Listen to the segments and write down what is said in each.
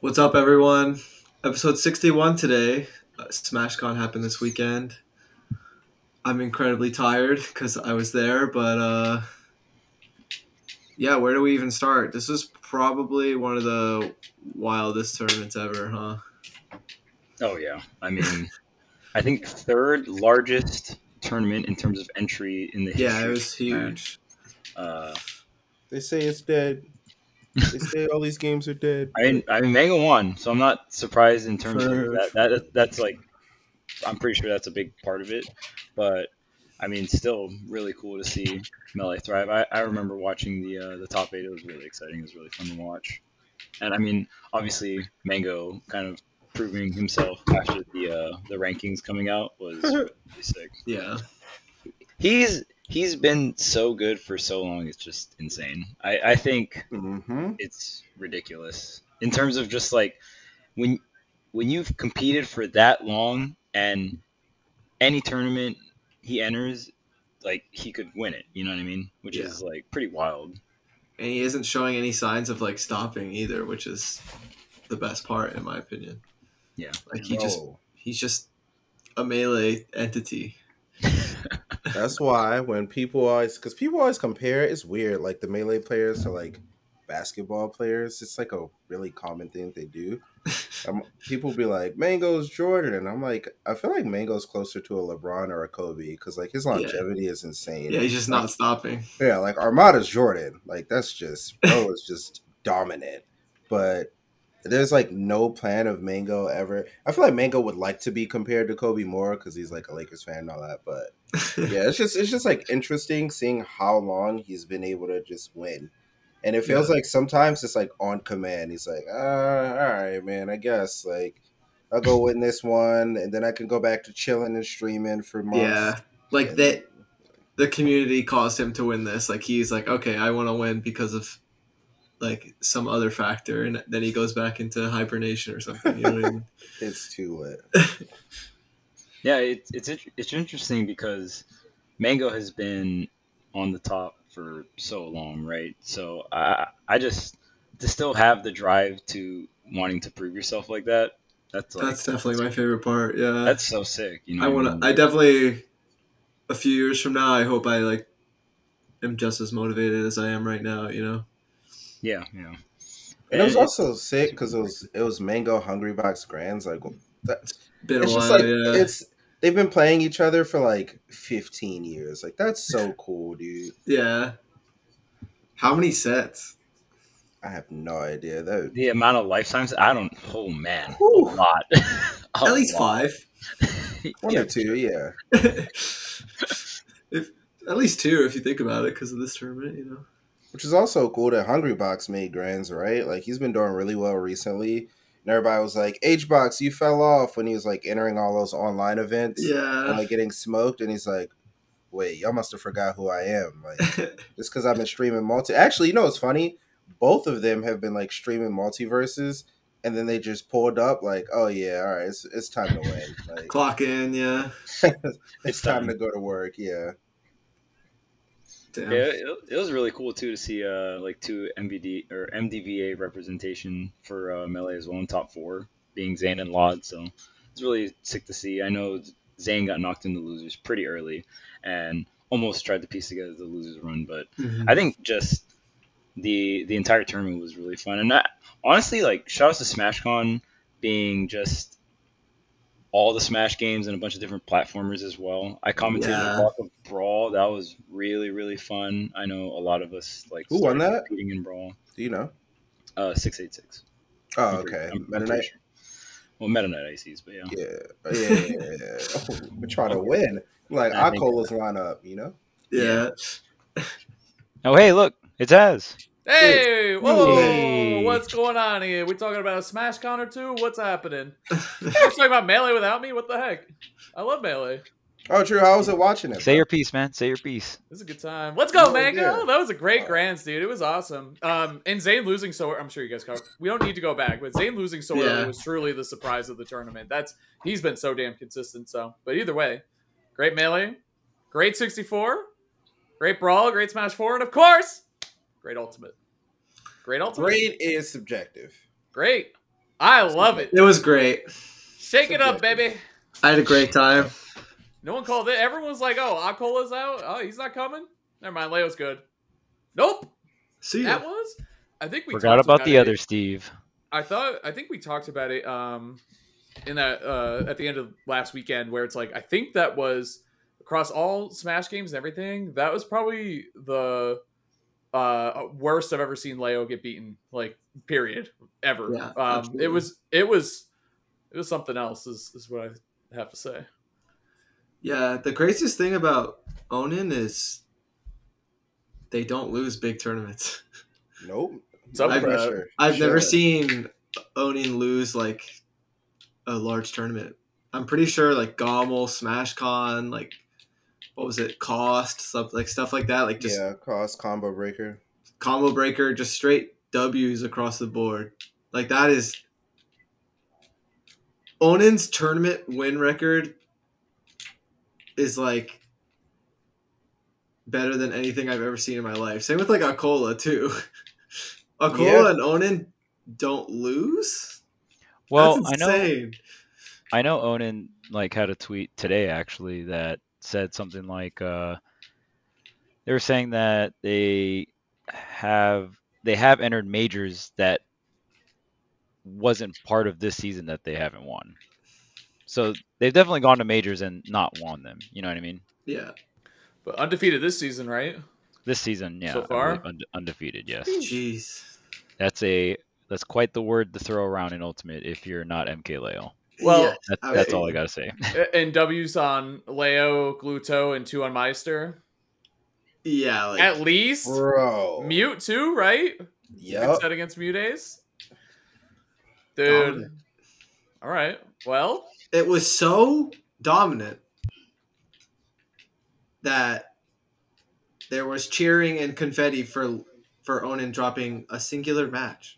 What's up, everyone? Episode 61 today. Uh, SmashCon happened this weekend. I'm incredibly tired because I was there, but uh, yeah, where do we even start? This was probably one of the wildest tournaments ever, huh? Oh yeah, I mean, I think third largest tournament in terms of entry in the history. Yeah, it was huge. Uh, They say it's dead. They say all these games are dead. I mean, I mean, Mango won, so I'm not surprised in terms For- of that. That that's like, I'm pretty sure that's a big part of it. But I mean, still really cool to see Melee thrive. I, I remember watching the uh, the top eight. It was really exciting. It was really fun to watch. And I mean, obviously, Mango kind of proving himself after the uh, the rankings coming out was really sick. Yeah. He's he's been so good for so long. It's just insane. I I think Mm-hmm. it's ridiculous in terms of just like when when you've competed for that long and any tournament he enters like he could win it you know what i mean which is like pretty wild And he isn't showing any signs of like stopping either, which is the best part, in my opinion. Yeah. Like he just he's just a melee entity. That's why when people always, because people always compare, it's weird. Like the melee players to like basketball players. It's like a really common thing they do. Um, people be like, Mango's Jordan. And I'm like, I feel like Mango's closer to a LeBron or a Kobe because like his longevity is insane. Yeah, he's just not stopping. Yeah, like Armada's Jordan. Like that's just bro is just dominant. But there's like no plan of Mango ever. I feel like Mango would like to be compared to Kobe more because he's like a Lakers fan and all that. But yeah, it's just it's just like interesting seeing how long he's been able to just win. And it feels Yeah. like sometimes it's like on command. He's like, uh, all right, man, I guess like I'll go win this one, and then I can go back to chilling and streaming for months. yeah. Like And- that the community caused him to win this. Like he's like, okay, I want to win because of like some other factor, and then he goes back into hibernation or something. You know what I mean? It's too lit. yeah it's it's it's interesting because mango has been on the top for so long right so i i just to still have the drive to wanting to prove yourself like that that's like That's definitely my favorite part. Yeah, that's so sick you know I what want mean? to. I definitely. A few years from now, I hope I like am just as motivated as I am right now. You know. Yeah yeah And it was And also sick because it was it was Mango Hungry Box Grands. Like that's Been it's a just while. like yeah. it's they've been playing each other for like fifteen years. Like that's so cool, dude. yeah. How many sets? I have no idea. though. the amount of lifetimes i don't oh man Whew. a lot A At least lot. five. one Yeah, or two, yeah. if at least two, if you think about it, because of this tournament, you know. Which is also cool that Hungry Box made Grands, right? Like he's been doing really well recently. And everybody was like, H Box, you fell off when he was like entering all those online events and Yeah. like getting smoked. And he's like, Wait, y'all must have forgot who I am. Like just because I've been streaming multi. Actually, you know what's funny? Both of them have been like streaming multiverses, and then they just pulled up like, oh yeah, all right, it's it's time to win. Like Clock in, yeah. it's time to go to work. Yeah, Damn. Yeah, it, it was really cool too to see uh like two MVD or MDVA representation for uh, melee as well in top four, being Zain and Lloyd. So it's really sick to see. I know Zain got knocked into losers pretty early and almost tried to piece together the losers run, but Mhm. I think just the the entire tournament was really fun. And that, honestly, like shout out to SmashCon being just all the Smash games and a bunch of different platformers as well. I commented Yeah. on Block of Brawl. That was really really fun. I know a lot of us like Who won that? competing in Brawl. do you know? Uh, six eight six. Oh, okay. Meta Knight. Well, Meta Knight ICs, but yeah. Yeah, Oh, yeah, yeah, yeah. yeah. Oh, we're trying to win. Like I think- Acola's lineup, you know. yeah. Oh hey, look, it's Az. Hey, whoa, Hey. what's going on here? We talking about a Smash Con or two? What's happening? We're talking about Melee without me? What the heck? I love Melee. Oh, true. How was it watching it? Say bro? your piece, man. Say your piece. This is a good time. Let's go, No Mango. idea. That was a great grands, dude. It was awesome. Um, and Zain losing so I'm sure you guys covered. We don't need to go back, but Zain losing so Yeah. was truly the surprise of the tournament. That's he's been so damn consistent. So, but either way, great melee, great 64, great brawl, great Smash Four, and of course, great ultimate. Great ultimate. Great is subjective. Great. I love it. It was great. Shake it up, baby. I had a great time. No one called it. Everyone's like, "Oh, Acola's out. Oh, he's not coming." Never mind. Leo's good. Nope. See That was. I think we Forgot talked about the it. other Steve. I thought. I think we talked about it. Um, in that uh at the end of last weekend, where it's like I think that was across all Smash games and everything. That was probably the uh worst I've ever seen Leo get beaten. Like period ever. Yeah, um, absolutely. it was. It was. It was something else. Is is what I have to say. Yeah, the craziest thing about Onin is they don't lose big tournaments. Nope. Some I've- Pressure. I've never seen Onin lose like a large tournament. I'm pretty sure like Gommel, SmashCon, like what was it, Cost, stuff like stuff like that, like just yeah, cost combo breaker. combo breaker, just straight W's across the board. Like that is Onin's tournament win record is like better than anything I've ever seen in my life. Same with like Acola too. Acola Yeah. and Onin don't lose. Well, That's I know. I know Onin like had a tweet today actually that said something like uh they were saying that they have they have entered majors that wasn't part of this season that they haven't won. So they've definitely gone to majors and not won them. You know what I mean? Yeah. but undefeated this season, right? This season, yeah, So far? unde- undefeated. Yes, Jeez. that's a that's quite the word to throw around in Ultimate if you're not MK Leo. Well, Yeah. That's, I that's all I gotta say. and W's on Leo, Gluto, and two on Meister. yeah, like At least Bro. Mute too, right? Good Yep. set against Mute Ace. Dude. Dominant. All right. Well, it was so dominant that there was cheering and confetti for for Onin dropping a singular match.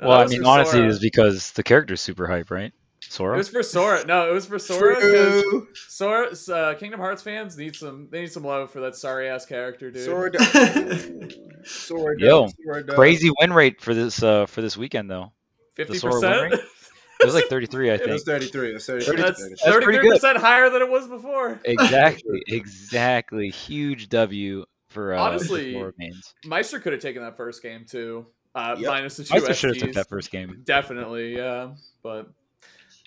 Well, I mean, honestly, Sora. it's because the character's super hype, right? Sora. It was for Sora. No, it was for Sora. 'cause True. Sora, uh, Kingdom Hearts fans need some. They need some love for that sorry ass character, dude. Sword. Sword. Yo, Sword. Crazy win rate for this uh for this weekend though. Fifty Sora percent. It was like 33, I It was think. 33. It was 33. That's That's thirty pretty good. percent higher than it was before. Exactly, exactly. Huge W for uh, Honestly, Meister could have taken that first game too, uh, Yep. minus the two Meister should have took that first game. Definitely, yeah. But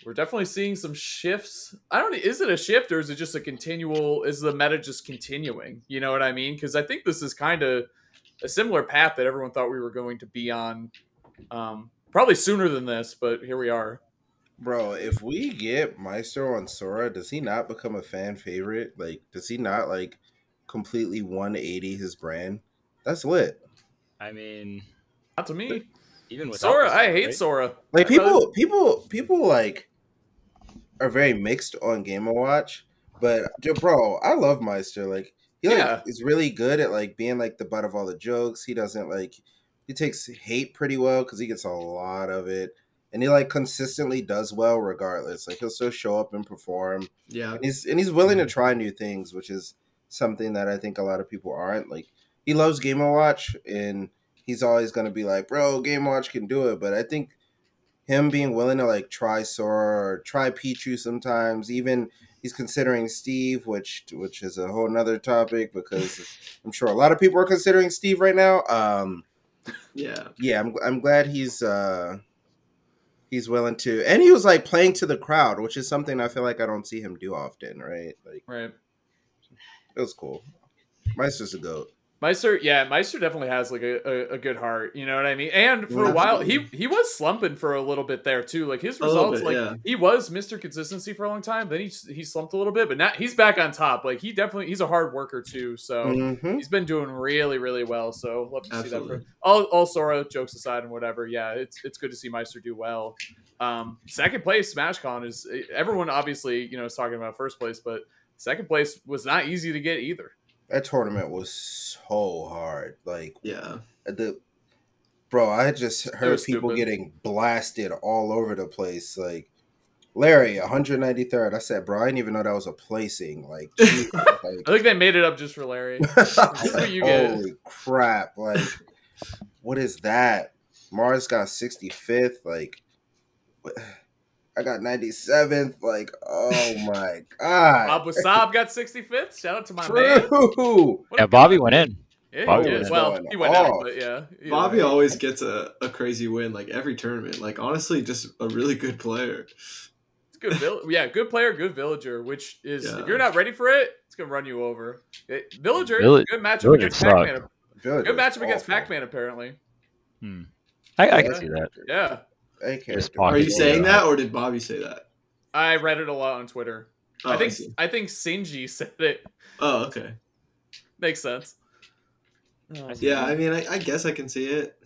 we're definitely seeing some shifts. I don't. Is it a shift or is it just a continual? Is the meta just continuing? You know what I mean? Because I think this is kind of a similar path that everyone thought we were going to be on. Um, probably sooner than this, but here we are. Bro, if we get Meister on Sora, does he not become a fan favorite? Like, does he not like completely 180 his brand? That's lit. I mean, Not to me. even with Sora, I hate Sora. Like people, people, people like are very mixed on Game and Watch, but bro, I love Meister. Like he like Yeah. is really good at like being like the butt of all the jokes. He doesn't like he takes hate pretty well because he gets a lot of it, and he like consistently does well regardless. Like he'll still show up and perform. Yeah. And he's and he's willing to mm-hmm. try new things, which is something that I think a lot of people aren't. Like he loves Game and Watch, and he's always gonna be like, "Bro, Game Watch can do it." But I think him being willing to like try Sora or try Pichu sometimes, even he's considering Steve, which which is a whole nother topic because I'm sure a lot of people are considering Steve right now. Um, Yeah. yeah, I'm I'm glad he's uh he's willing to, and he was like playing to the crowd, which is something I feel like I don't see him do often, right? Like Right. it was cool. Meister's a goat. Meister, yeah, Meister definitely has like a, a, a good heart. You know what I mean? And for a Yeah. while, he he was slumping for a little bit there too. Like his results, bit, like yeah. he was Mister Consistency for a long time. Then he he slumped a little bit, but now he's back on top. Like he definitely he's a hard worker too. So Mhm. he's been doing really really well. So love to see that. For, all all Sora jokes aside and whatever. Yeah, it's it's good to see Meister do well. Um, second place SmashCon is everyone obviously you know is talking about first place, but second place was not easy to get either. That tournament was so hard. Like Yeah. the bro, I just heard people stupid. getting blasted all over the place. Like Larry, 193rd. I said, bro, I didn't even know that was a placing. Like, Jesus, like I think they made it up just for Larry. what you get. Holy crap! Like, what is that? Mars got 65th. Like, what- I got 97th. Like, oh my Bob god. Wasab got 65th. Shout out to my man. True. What a Yeah, Bobby guy. went in. Yeah, Bobby he did. Well, he went out, but yeah. either Bobby way. always gets a, a crazy win like every tournament. Like honestly, just a really good player. It's good. Vill- yeah, good player, good villager. Which is Yeah. if you're not ready for it, it's gonna run you over. Eh, Villager, Vill- good matchup Villager against Pac-Man. Good, Good matchup against. Pac-Man, apparently. Hmm. I, I can see that. Yeah, Hey, character. Are you saying that or did Bobby say that? I read it a lot on Twitter. Oh, I think see. I think Sinji said it. Oh, okay. Makes sense. Oh, Yeah, I mean, I, I guess I can see it.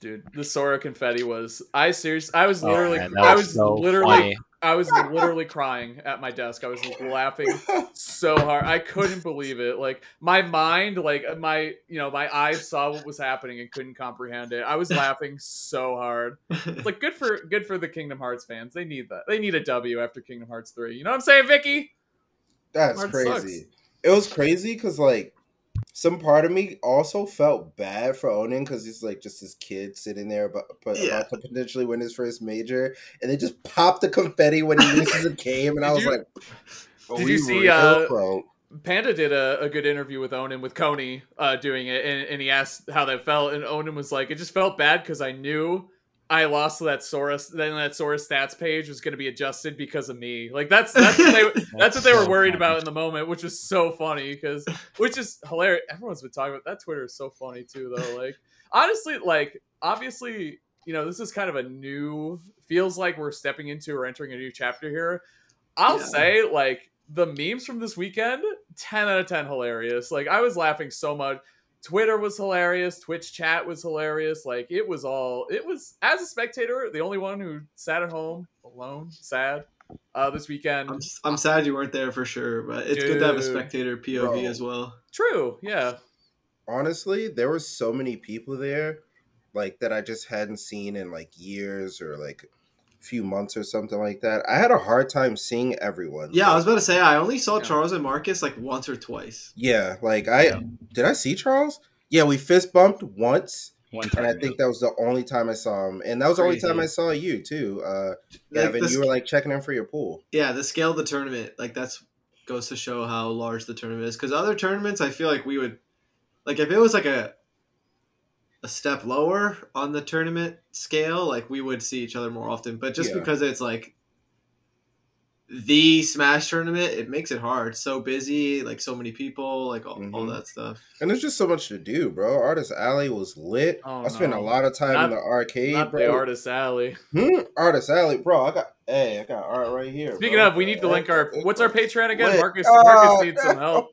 dude, the Sora confetti was. I serious. I was Oh, literally. man, that I was was so literally. funny. I was literally crying at my desk. I was laughing so hard. I couldn't believe it. Like my mind, like uh, my, you know, my eyes saw what was happening and couldn't comprehend it. I was laughing so hard. It's like good for good for the Kingdom Hearts fans. They need that. They need a W after Kingdom Hearts 3. You know what I'm saying, Vicky? That's Hard crazy. sucks. It was crazy because like some part of me also felt bad for Onin because he's like just this kid sitting there about, but Yeah. about to potentially win his first major, and they just popped the confetti when he loses a game, and I was you- like, "Are did you see, uh. Panda did a, a good interview with Onin with Coney uh, doing it, and, and he asked how that felt, and Onin was like, "It just felt bad because I knew I lost to that Sora's. Then that Sora's stats page was going to be adjusted because of me. Like that's that's what they that's what they were so worried funny. about in the moment, which is so funny because which is hilarious. Everyone's been talking about that. Twitter is so funny too, though. Like honestly, like obviously, you know, this is kind of a new. Feels like we're stepping into or entering a new chapter here. I'll Yeah. say like the memes from this weekend 10 out of 10 hilarious like i was laughing so much twitter was hilarious twitch chat was hilarious like it was all it was as a spectator the only one who sat at home alone sad uh this weekend I'm, I'm sad you weren't there for sure, but it's good to have a spectator POV Bro. as well. true yeah Honestly, there were so many people there, like that I just hadn't seen in like years or like a few months or something like that. I had a hard time seeing everyone. Yeah, I was about to say I only saw Yeah. Charles and Marcus like once or twice. Yeah, like I Yeah. did I see Charles? Yeah, we fist bumped once, One and time. I think that was the only time I saw him, and that was the only time I saw you too, uh, Like, Gavin. you were like checking in for your pool. Yeah, the scale of the tournament, like that's goes to show how large the tournament is. Because other tournaments, I feel like we would, like if it was like a a step lower on the tournament scale, like we would see each other more often. But just Yeah. because it's like the Smash tournament, it makes it hard. So busy, like so many people, like all, all Mhm. that stuff. And there's just so much to do, bro. Artist Alley was lit. Oh, I spent no. a lot of time Not- in the arcade, not bro. the artist alley Hmm? Artist Alley, bro. I got hey, I got art right here. speaking bro. of we need to link our what's our patreon again Lit. marcus Oh, marcus needs some help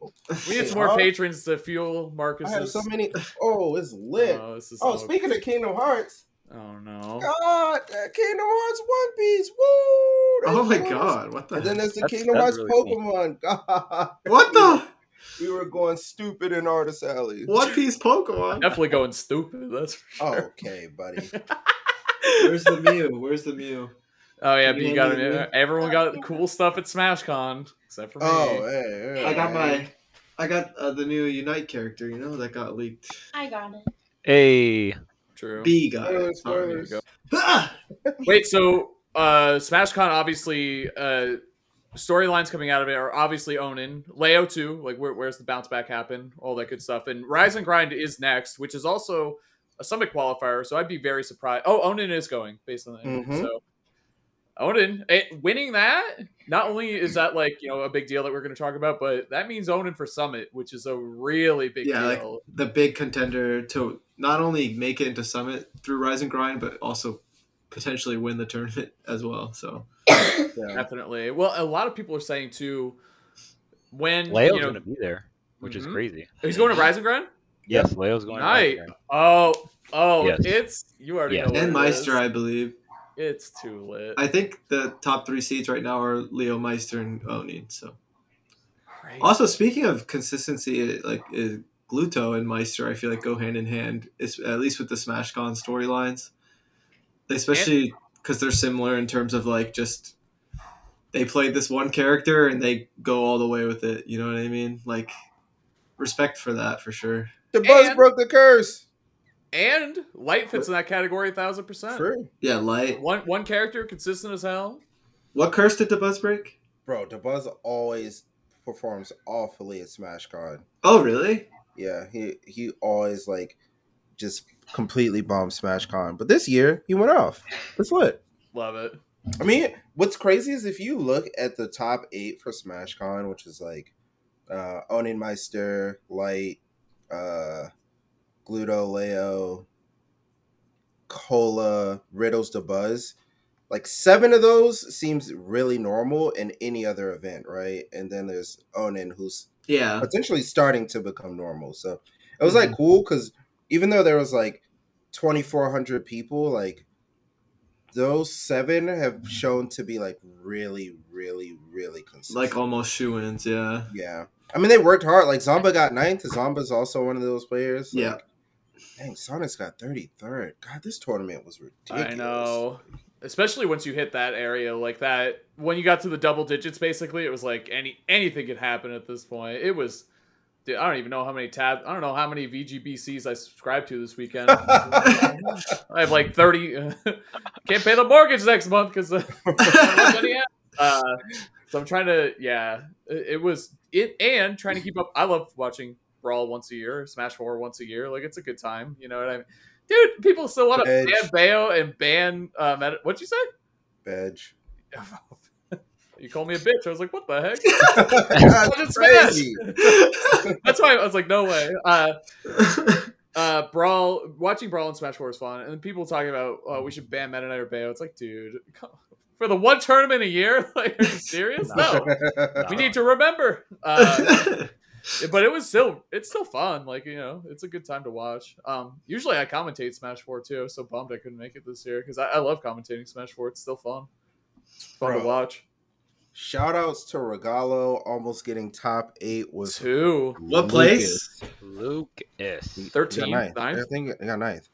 we need some more patrons to fuel Marcus. so many. Oh, it's lit. oh, this is oh, so- speaking of Kingdom Hearts, oh no God, Kingdom Hearts One Piece, woo! Oh my That's god, what the? And then there's the That's- Kingdom that's Hearts really cool. Pokemon. God, what the? we were going stupid in Artist Alley. One Piece Pokemon. definitely going stupid that's for sure. Okay, buddy. Where's the Mew? Where's the Mew? Oh yeah, You but you got what I it. Everyone got cool stuff at SmashCon except for me. Oh, hey, hey, I got my, I got uh, the new Unite character. You know that got leaked. I got it. Hey, True. B got Spoilers, it. Sorry. There you spoilers. Ah! Wait, so uh SmashCon obviously uh storylines coming out of it are obviously Onin, Leo too, like where, where's the bounce back happen, all that good stuff. And Rise and Grind is next, which is also a summit qualifier, so I'd be very surprised. Oh, Onin is going based on that. Mhm. So Onin eh, winning that, not only is that like, you know, a big deal that we're going to talk about, but that means Onin for Summit, which is a really big Yeah, like deal. the big contender to not only make it into Summit through Rise and Grind, but also potentially win the tournament as well. So Yeah. Definitely. Well, a lot of people are saying too when Leo's you know, gonna be there, which is Mhm. crazy. he's going to Rise and Grind. Yes, Leo's going. to Night. Rise Oh, oh, Yes. it's you already Yes. know. and Meister. I believe. It's too lit. I think the top three seeds right now are Leo Meister and Oni. So Crazy. also speaking of consistency, like uh, Gluto and Meister, I feel like go hand in hand. It's, at least with the Smash SmashCon storylines, especially because they're similar in terms of like just they played this one character and they go all the way with it. You know what I mean? Like respect for that for sure. Dabuz And- broke the curse. And light fits in that category a thousand percent. True. Yeah, light. One one character consistent as hell. What curse did Dabuz break? Bro, Dabuz always performs awfully at SmashCon. Oh, really? Yeah, he he always like just completely bombed Smash Con. But this year he went off. That's what. Love it. I mean, what's crazy is if you look at the top eight for Smash Con, which is like uh Onin Meister, Light, uh Gluto, Leo, Cola, Riddles to Buzz. Like seven of those seems really normal in any other event, right? And then there's Onin who's Yeah. potentially starting to become normal. So it was mm-hmm. like cool because even though there was like 2,400 people, like those seven have shown to be like really, really, really consistent. Like almost shoe ins, yeah. yeah. I mean, they worked hard. Like Zomba got ninth. Zomba's also one of those players. Yeah. Dang, Sonix got 33rd. God, this tournament was ridiculous. I know. Especially once you hit that area like that. When you got to the double digits, basically, it was like any anything could happen at this point. It was. Dude, I don't even know how many tabs. I don't know how many VGBCs I subscribed to this weekend. I have like thirty. can't pay the mortgage next month because uh, so I'm trying to. Yeah, it, it was it and trying to keep up. I love watching Brawl once a year, Smash Four once a year. Like it's a good time. You know what I mean? Dude, people still want to ban Bayo and ban. Uh, Meta- what'd you say? Badge. you called me a bitch. I was like, what the heck? That's crazy. That's why I was like, no way. Uh, uh, Brawl, watching Brawl and Smash Four is fun, and then people talking about oh, we should ban Meta Knight or Bayo. It's like, dude, come- for the one tournament a year, like, are you serious? No, we need to remember. Uh, but it was still, it's still fun. Like you know, it's a good time to watch. Um, usually I commentate Smash Four too. I was so bummed I couldn't make it this year because I, I love commentating Smash Four. It's still fun. It's fun to watch. Shout outs to Regalo almost getting top eight was Two. What place? Lucas. He got 13, ninth. ninth? I think he got ninth.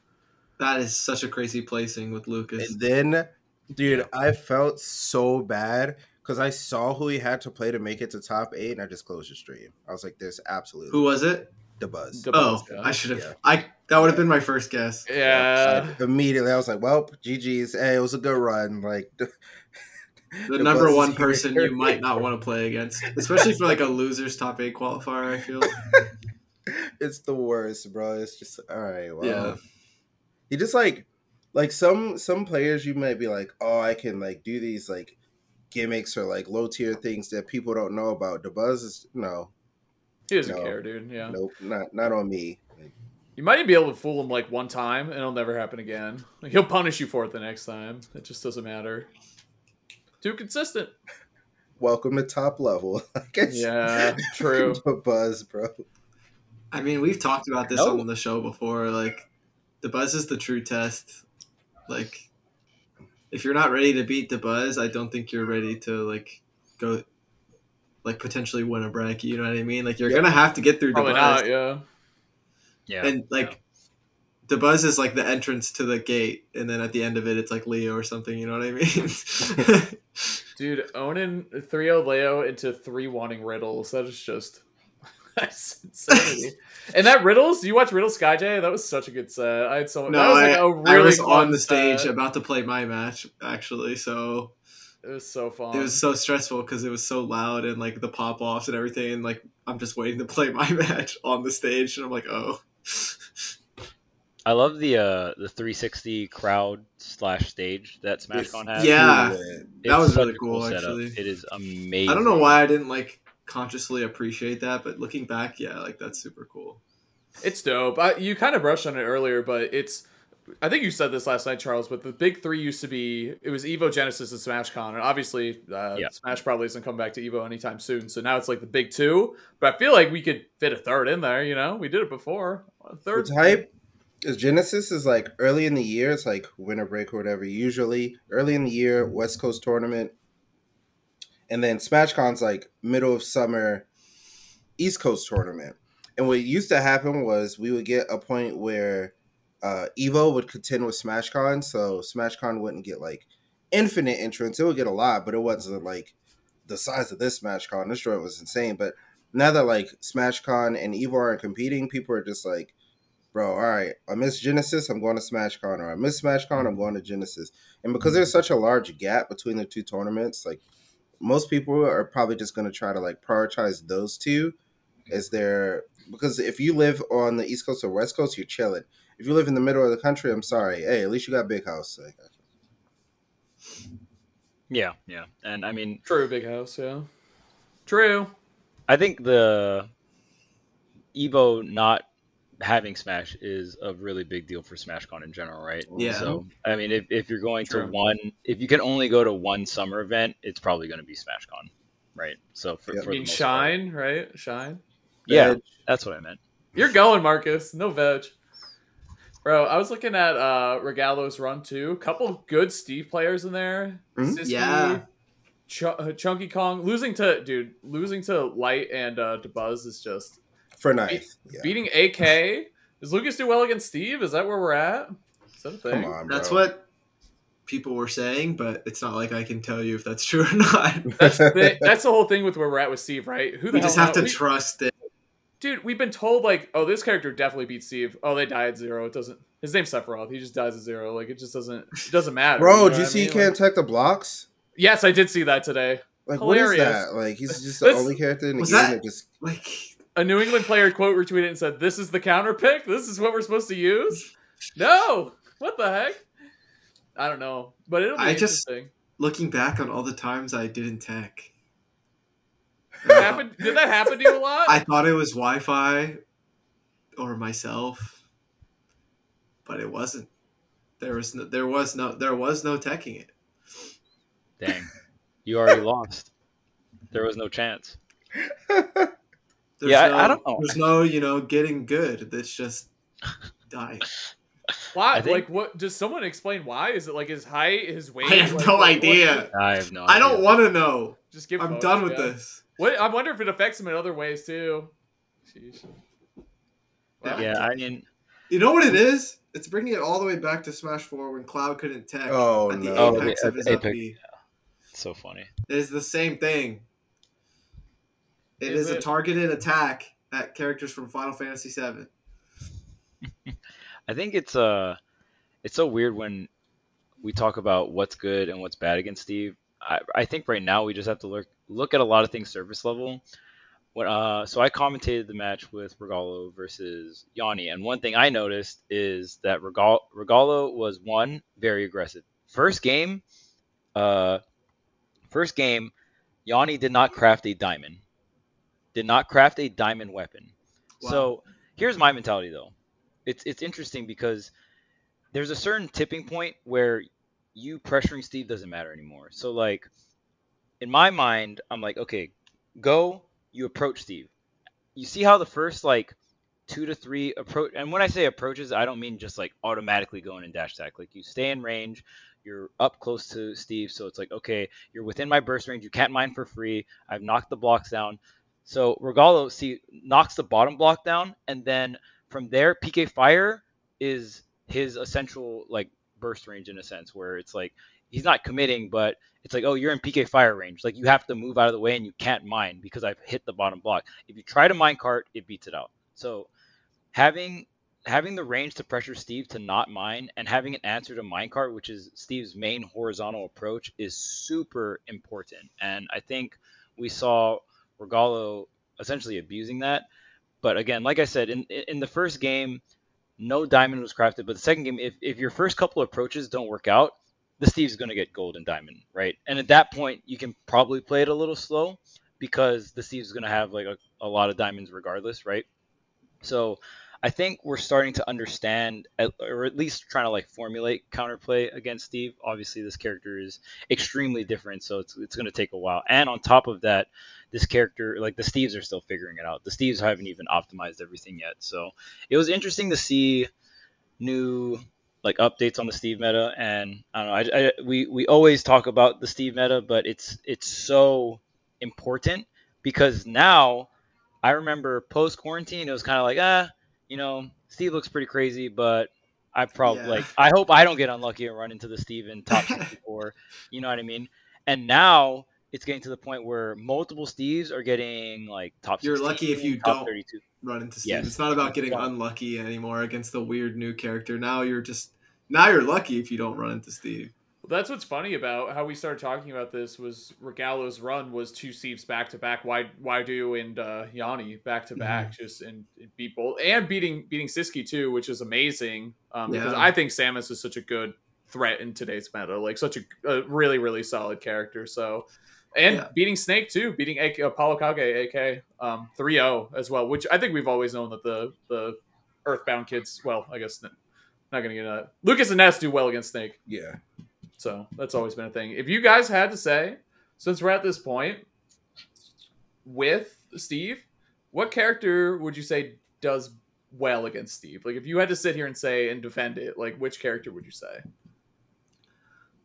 that is such a crazy placing with Lucas. And then, dude, I felt so bad because I saw who he had to play to make it to top eight, and I just closed the stream. I was like, "There's absolutely Who was it? Dabuz." The Oh, Buzz, yeah. I should have. Yeah. I that would have been my first guess. Yeah. I- immediately, I was like, "Well, GG's. Hey, it was a good run." Like, The The number one is person here. you might not want to play against, especially for like a losers top eight qualifier. I feel. it's the worst, bro. It's just all right. Well, Yeah. he just like, like some some players, you might be like, "Oh, I can like do these like gimmicks or like low tier things that people don't know about." Dabuz is no, He doesn't No. care, dude. Yeah. nope, not not on me. Like, You might even be able to fool him like one time and it'll never happen again. Like, he'll punish you for it the next time. It just doesn't matter. Too consistent. welcome to top level. I guess. Yeah, true. Dabuz, bro. I mean, we've talked about this No. on the show before. Like, Dabuz is the true test. Like, if you're not ready to beat Dabuz, I don't think you're ready to like go, like potentially win a bracket. You know what I mean? Like, you're Yep. gonna have to get through the Probably buzz, not, yeah. Yeah. and like. Dabuz is like the entrance to the gate, and then at the end of it, it's like Leo or something. You know what I mean? Dude, owning 3 0 Leo into 3 wanting Riddles, that is just. That's insanity. and that Riddles, you watch Riddles Skyjay? That was such a good set. I had so no, that was like I, a really I was on the stage set. about to play my match actually, so It was so fun. it was so stressful because it was so loud and like the pop offs and everything and like i'm just waiting to play my match on the stage and i'm like oh I love the uh the 360 crowd slash stage that SmashCon has. Yeah. Lit. that was really a cool, setup. actually. It is amazing. i don't know why i didn't like consciously appreciate that but looking back yeah like that's super cool It's dope. I, you kind of brushed on it earlier, but it's. I think you said this last night, Charles. But the big three used to be it was Evo, Genesis, and Smash Con, and obviously uh, Yeah. Smash probably isn't coming back to Evo anytime soon. So now it's like the big two. But I feel like we could fit a third in there. You know, we did it before. A third What's hype is Genesis is like early in the year. It's like winter break or whatever. Usually early in the year, West Coast tournament, and then SmashCon's like middle of summer, East Coast tournament. And what used to happen was we would get a point where uh, Evo would contend with SmashCon, so SmashCon wouldn't get like infinite entrants. It would get a lot, but it wasn't like the size of this SmashCon. This joint was insane. But now that like SmashCon and Evo aren't competing, people are just like, bro, all right, I miss Genesis, I'm going to SmashCon, or I miss SmashCon, I'm going to Genesis. And because there's such a large gap between the two tournaments, like most people are probably just going to try to like prioritize those two as their because if you live on the East Coast or West Coast, you're chilling. If you live in the middle of the country, I'm sorry. Hey, at least you got big house. Yeah, yeah, and I mean, True, big house. Yeah. True. I think the Evo not having Smash is a really big deal for SmashCon in general, right? Yeah. So I mean, if, if you're going True. to one, if you can only go to one summer event, it's probably going to be SmashCon, right? So for, Yeah. for I the mean, most part. shine, right? Shine. Yeah, Edge. that's what I meant. You're going, Marcus. No veg. Bro, I was looking at uh Regalo's run too. Couple good Steve players in there. Mhm. Sisqui, Yeah. Ch- uh, Chunky Kong losing to dude, losing to Light and uh to Buzz is just for ninth. Yeah. beating AK. Does Lucas do well against Steve? Is that where we're at? Is that? Come on, That's what people were saying, but it's not like I can tell you if that's true or not. That's the, that's the whole thing with where we're at with Steve, right? Who the we just have know- to we- trust it. dude, we've been told like, oh, this character definitely beats Steve. Oh, they die at zero. It doesn't. His name's Sephiroth. He just dies at zero. Like it just doesn't. It doesn't matter. Bro, know did you what I see he can't Like- tech the blocks? yes, I did see that today. Like, what Hilarious. is that? Like, he's just the only character in the Was game that- that just. Like, A New England player quote retweeted and said, "This is the counter pick. This is what we're supposed to use." No, what the heck? I don't know, but it'll be I just- looking back on all the times I didn't tech. Happened, did that happen to you a lot? I thought it was Wi-Fi or myself, but it wasn't. There was no, there was no there was no teching it. Dang, you already lost. There was no chance. There's Yeah, I- no, I don't know. There's no you know getting good. That's just die. why? Think- like, what? Does someone explain why? Is it like his height, his weight? I have Like, no what- what- idea. I have no. I don't want to know. Just give. I'm photos, done with yeah. this. What? I wonder if it affects him in other ways too. Sheesh. Wow. Yeah, I mean, You know what it is? It's bringing it all the way back to Smash Four when Cloud couldn't tech. Oh, at the no. Oh, apex the- of his at apex. B. so funny. It is the same thing. It Is is, a targeted attack at characters from Final Fantasy VII. I think it's uh it's so weird when we talk about what's good and what's bad against Steve. I, I think right now we just have to look look at a lot of things surface level. When uh so I commentated the match with Regalo versus Yanni, and one thing I noticed is that Regal Regalo was one very aggressive. First game, uh first game, Yanni did not craft a diamond. Did not craft a diamond weapon. Wow. So here's my mentality though. It's it's interesting because there's a certain tipping point where you pressuring Steve doesn't matter anymore. So like in my mind, I'm like, okay, go, you approach Steve. You see how the first like two to three approach and when I say approaches, I don't mean just like automatically going in dash attack. Like you stay in range, you're up close to Steve, so it's like, okay, you're within my burst range, you can't mine for free. I've knocked the blocks down. So Regalo see knocks the bottom block down, and then from there, PK Fire is his essential like burst range in a sense, where it's like he's not committing, but it's like, oh, you're in PK Fire range. Like you have to move out of the way, and you can't mine because I've hit the bottom block. If you try to mine cart, it beats it out. So having having the range to pressure Steve to not mine and having an answer to minecart, which is Steve's main horizontal approach, is super important. And I think we saw Regalo essentially abusing that. But again, like I said, in in the first game, no diamond was crafted. But the second game, if, if your first couple approaches don't work out, the Steve's gonna get gold and diamond, right? And at that point, you can probably play it a little slow because the Steve's gonna have like a, a lot of diamonds regardless, right? So I think we're starting to understand, or at least trying to like formulate counterplay against Steve. Obviously, this character is extremely different, so it's it's going to take a while. And on top of that, this character, like the Steves, are still figuring it out. The Steves haven't even optimized everything yet. So it was interesting to see new like updates on the Steve meta. And I don't know, I, I, we we always talk about the Steve meta, but it's it's so important because now I remember post quarantine, it was kind of like ah you know, Steve looks pretty crazy, but I probably Yeah. like I hope I don't get unlucky and run into the Steve in top 64. you know what I mean? And now it's getting to the point where multiple Steves are getting like top. You're 16, lucky if you don't 32. run into Steve. Yes. It's not about getting Yeah. unlucky anymore against the weird new character. Now you're just now you're lucky if you don't run into Steve. That's what's funny about how we started talking about this was Regalo's run was two Steves back to back, Why Waidu and uh, Yanni back to back, Mm-hmm. just and and beat both and beating beating Sisqui too, which is amazing. Um, because I think Samus is such a good threat in today's meta, like such a, a really really solid character. So. And Yeah. beating Snake too, beating AK, Apollo Kage AK um 3-0 as well, which I think we've always known that the the Earthbound kids, well, I guess not gonna get uh Lucas and Ness do well against Snake. Yeah. So that's always been a thing. If you guys had to say, since we're at this point with Steve, what character would you say does well against Steve? Like if you had to sit here and say and defend it, like which character would you say?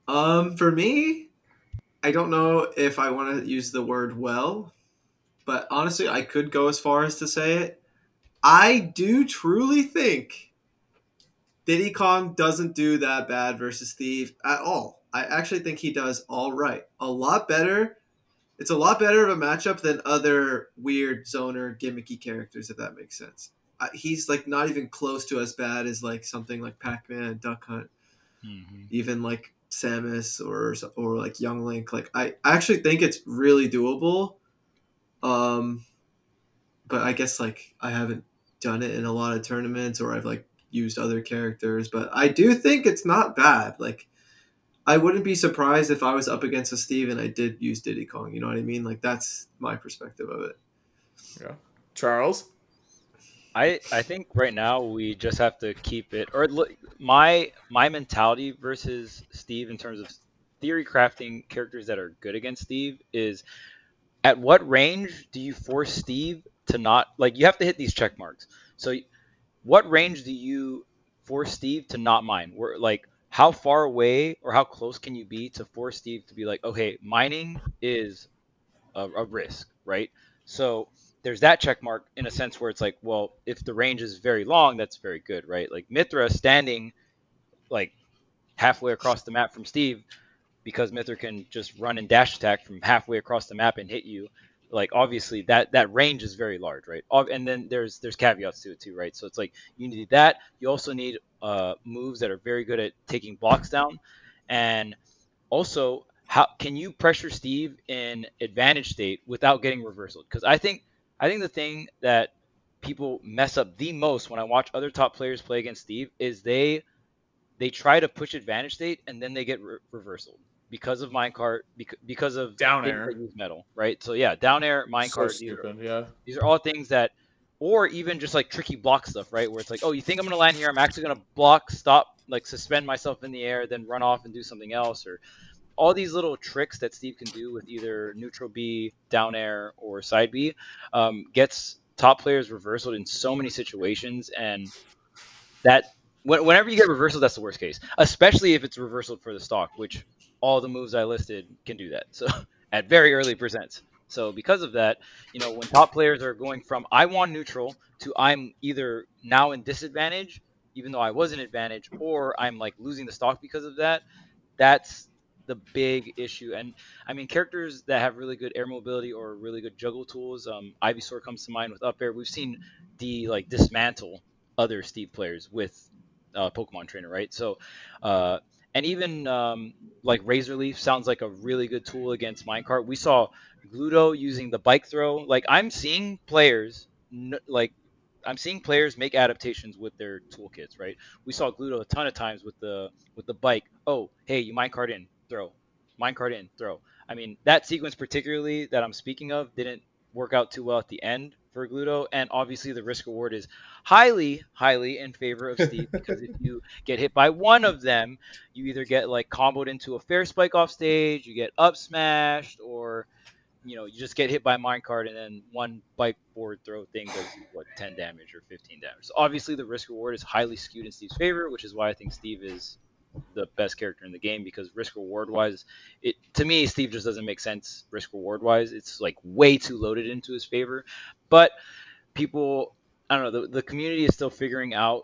Um, for me, I don't know if I want to use the word well, but honestly, I could go as far as to say it. I do truly think Diddy Kong doesn't do that bad versus Steve at all. I actually think he does all right. A lot better. It's a lot better of a matchup than other weird zoner gimmicky characters, if that makes sense. Uh, he's like not even close to as bad as like something like Pac-Man, Duck Hunt Mhm. even like Samus or or like Young Link. Like I, I actually think it's really doable. Um, but I guess like I haven't done it in a lot of tournaments or I've like used other characters, but I do think it's not bad. Like I wouldn't be surprised if I was up against a Steve and I did use Diddy Kong. You know what I mean? Like that's my perspective of it. Yeah. Charles? I I think right now we just have to keep it or look my my mentality versus Steve in terms of theory crafting characters that are good against Steve is at what range do you force Steve to not like you have to hit these check marks. So what range do you force Steve to not mine? Where like how far away or how close can you be to force Steve to be like, okay, mining is a, a risk, right? So there's that check mark in a sense where it's like, well, if the range is very long, that's very good, right? Like Mythra standing like halfway across the map from Steve because Mythra can just run and dash attack from halfway across the map and hit you. Like obviously that that range is very large, right? And then there's there's caveats to it too, right? So it's like you need that. You also need uh, moves that are very good at taking blocks down, and also how can you pressure Steve in advantage state without getting reversal? Because I think I think the thing that people mess up the most when I watch other top players play against Steve is they they try to push advantage state and then they get re- reversal because of minecart because of Down air. use metal, right? So yeah, down air, So minecart, these, are, stupid, yeah. these are all things that or even just like tricky block stuff, right? Where it's like, oh, you think I'm gonna land here? I'm actually gonna block, stop, like suspend myself in the air, then run off and do something else, or all these little tricks that Steve can do with either neutral B, down air, or side B, um, gets top players reversaled in so many situations, and that whenever you get reversal, that's the worst case, especially if it's reversal for the stock, which all the moves I listed can do that. So at very early percents. So because of that, you know, when top players are going from I want neutral to I'm either now in disadvantage, even though I was in advantage, or I'm like losing the stock because of that, that's the big issue. And I mean, characters that have really good air mobility or really good juggle tools, um, Ivysaur comes to mind with up air. We've seen D like dismantle other Steve players with uh, Pokemon Trainer, right? So, uh, and even um, like Razor Leaf sounds like a really good tool against Minecart. We saw Gluto using the bike throw. Like I'm seeing players like I'm seeing players make adaptations with their toolkits, right? We saw Gluto a ton of times with the with the bike. Oh, hey, you minecart in, throw. Minecart in, throw. I mean, that sequence particularly that I'm speaking of didn't work out too well at the end for Gluto, and obviously the risk reward is highly, highly in favor of Steve because if you get hit by one of them, you either get like comboed into a fair spike off stage, you get up smashed, or you know you just get hit by a minecart and then one bike board throw thing does what 10 damage or 15 damage. So obviously the risk reward is highly skewed in Steve's favor, which is why I think Steve is the best character in the game because risk reward wise, it to me Steve just doesn't make sense risk reward wise. It's like way too loaded into his favor, but people I don't know the, the community is still figuring out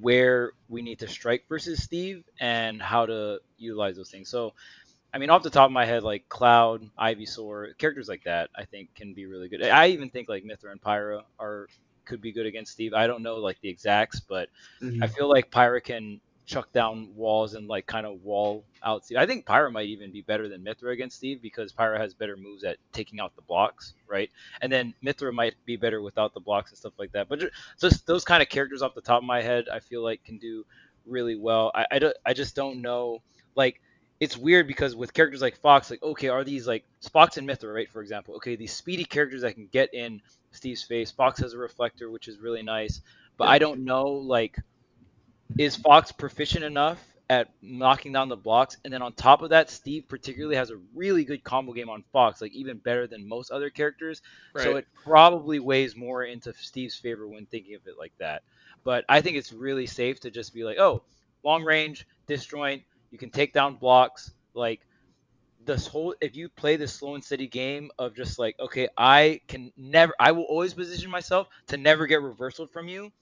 where we need to strike versus Steve and how to utilize those things. So I mean, off the top of my head, like Cloud, Ivysaur, characters like that, I think can be really good. I even think like Mythra and Pyra are could be good against Steve. I don't know like the exacts, but Mhm. I feel like Pyra can chuck down walls and like kind of wall out Steve. I think Pyra might even be better than Mythra against Steve because Pyra has better moves at taking out the blocks, right? And then Mythra might be better without the blocks and stuff like that. But just those kind of characters off the top of my head, I feel like can do really well. I, I, don't- I just don't know. Like, it's weird because with characters like Fox, like, okay, are these like Spox and Mythra, right? For example, okay, these speedy characters that can get in Steve's face. Fox has a reflector, which is really nice. But I don't know, like, is Fox proficient enough at knocking down the blocks? And then on top of that, Steve particularly has a really good combo game on Fox, like even better than most other characters. So it probably weighs more into Steve's favor when thinking of it like that. But I think it's really safe to just be like, oh, long range, disjoint, you can take down blocks. Like this whole, if you play this slow and steady game of just like, okay, I can never, I will always position myself to never get reversaled from you,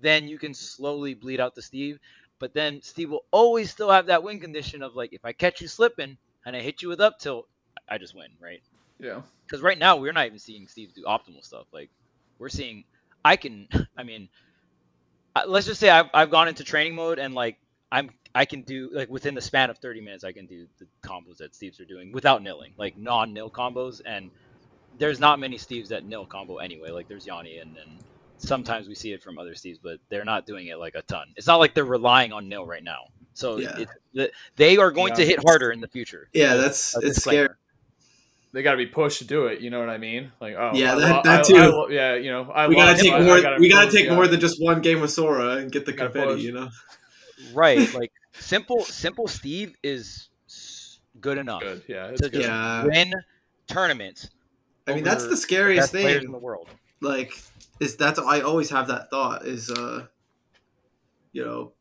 then you can slowly bleed out to Steve. But then Steve will always still have that win condition of like, if I catch you slipping and I hit you with up tilt, I just win, right? Yeah. because right now we're not even seeing Steve do optimal stuff. Like we're seeing, I can, I mean, let's just say I've, I've gone into training mode and like I'm I can do like within the span of 30 minutes I can do the combos that Steve's are doing without nilling, like non-nil combos. And there's not many Steves that nil combo anyway. Like there's Yanni and and sometimes we see it from other Steves, but they're not doing it like a ton. It's not like they're relying on nil right now. So Yeah. it, the, they are going to hit harder in the future. Yeah, that's A it's scary. They got to be pushed to do it. You know what I mean? Like, oh, Yeah, I that- lo- that I- too. I lo- yeah, you know, I We gotta take I- I more. gotta we gotta take yeah. more than just one game with Sora and get the Gotta confetti. You know. right like simple simple steve is good enough Good. Yeah, it's to good. just Yeah. win tournaments I mean, that's the scariest best players in the world Like, is that's I always have that thought. Is uh, you know,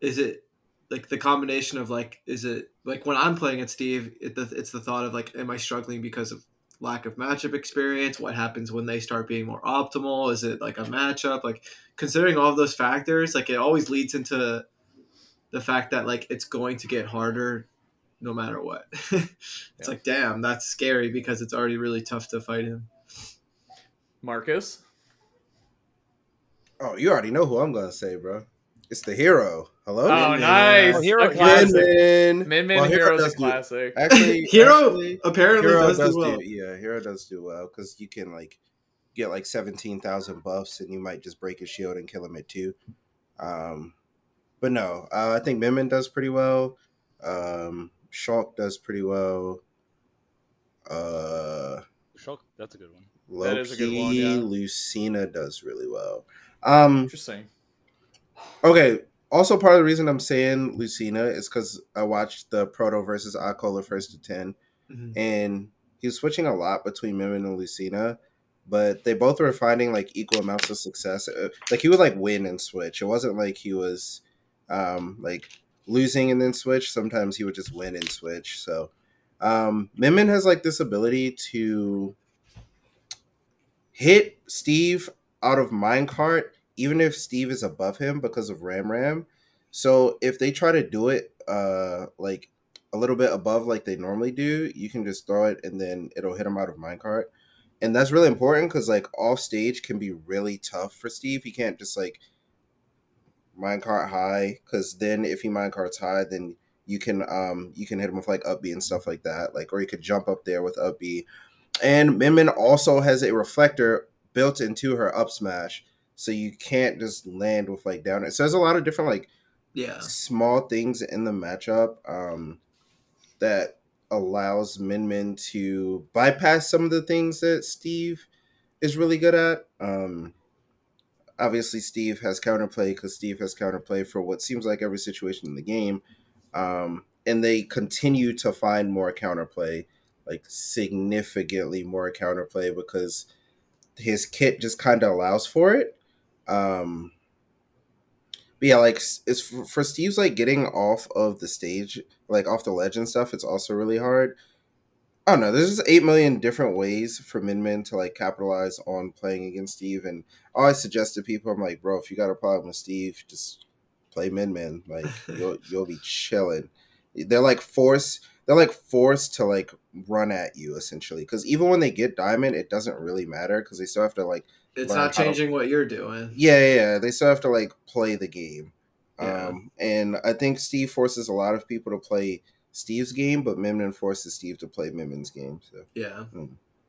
is it like the combination of like, is it like when I'm playing at Steve, it, the, it's the thought of like, am I struggling because of lack of matchup experience? What happens when they start being more optimal? Is it like a matchup? Like considering all of those factors, like it always leads into the fact that like it's going to get harder no matter what. it's Yeah. like, damn, that's scary because it's already really tough to fight him. Marcus. Oh, you already know who I'm gonna say, bro. It's the hero. Hello, Oh, Min Min. nice. Oh, hero A classic. Min Min Min Well, Hero Hero's a does do- classic. Actually, Hero actually, apparently Hero does, does do well. do yeah. Hero does do well because you can like get like seventeen thousand buffs, and you might just break his shield and kill him at two. Um, but no, uh, I think Min Min does pretty well. Um, Shulk does pretty well. Uh, Shulk, that's a good one Loki, That is a good one, yeah. Lucina does really well. Um, Interesting. Okay. Also, part of the reason I'm saying Lucina is because I watched the Proto versus Acola first to ten, Mhm. and he was switching a lot between Min Min and Lucina, but they both were finding like equal amounts of success. Uh, Like he would like win and switch. It wasn't like he was um like losing and then switch. Sometimes he would just win and switch. So um Min Min has like this ability to hit Steve out of minecart even if Steve is above him because of Ram Ram. So if they try to do it uh like a little bit above like they normally do, you can just throw it and then it'll hit him out of minecart. And that's really important because like off stage can be really tough for Steve. He can't just like minecart high because then if he minecarts high, then you can um you can hit him with like up and stuff like that. Like or you could jump up there with up. And Min Min also has a reflector built into her up smash so you can't just land with like down. So there's a lot of different like Yeah. small things in the matchup um, that allows Min Min to bypass some of the things that Steve is really good at. Um, obviously, Steve has counterplay because Steve has counterplay for what seems like every situation in the game. Um, and they continue to find more counterplay, like significantly more counterplay because his kit just kind of allows for it. Um, but yeah, like it's for, Steve's like getting off of the stage, like off the ledge and stuff. It's also really hard. I don't know. There's just eight million different ways for Min Min to like capitalize on playing against Steve, and I always suggest to people, I'm like, bro, if you got a problem with Steve, just play Min Min. Like you'll you'll be chilling. They're like force. They're like forced to like run at you essentially because even when they get diamond, it doesn't really matter because they still have to like It's not how to- changing what you're doing. yeah, yeah, yeah. They still have to like play the game. Yeah. Um, and I think Steve forces a lot of people to play Steve's game, but Min Min forces Steve to play Min Min's game. So Yeah. Hmm.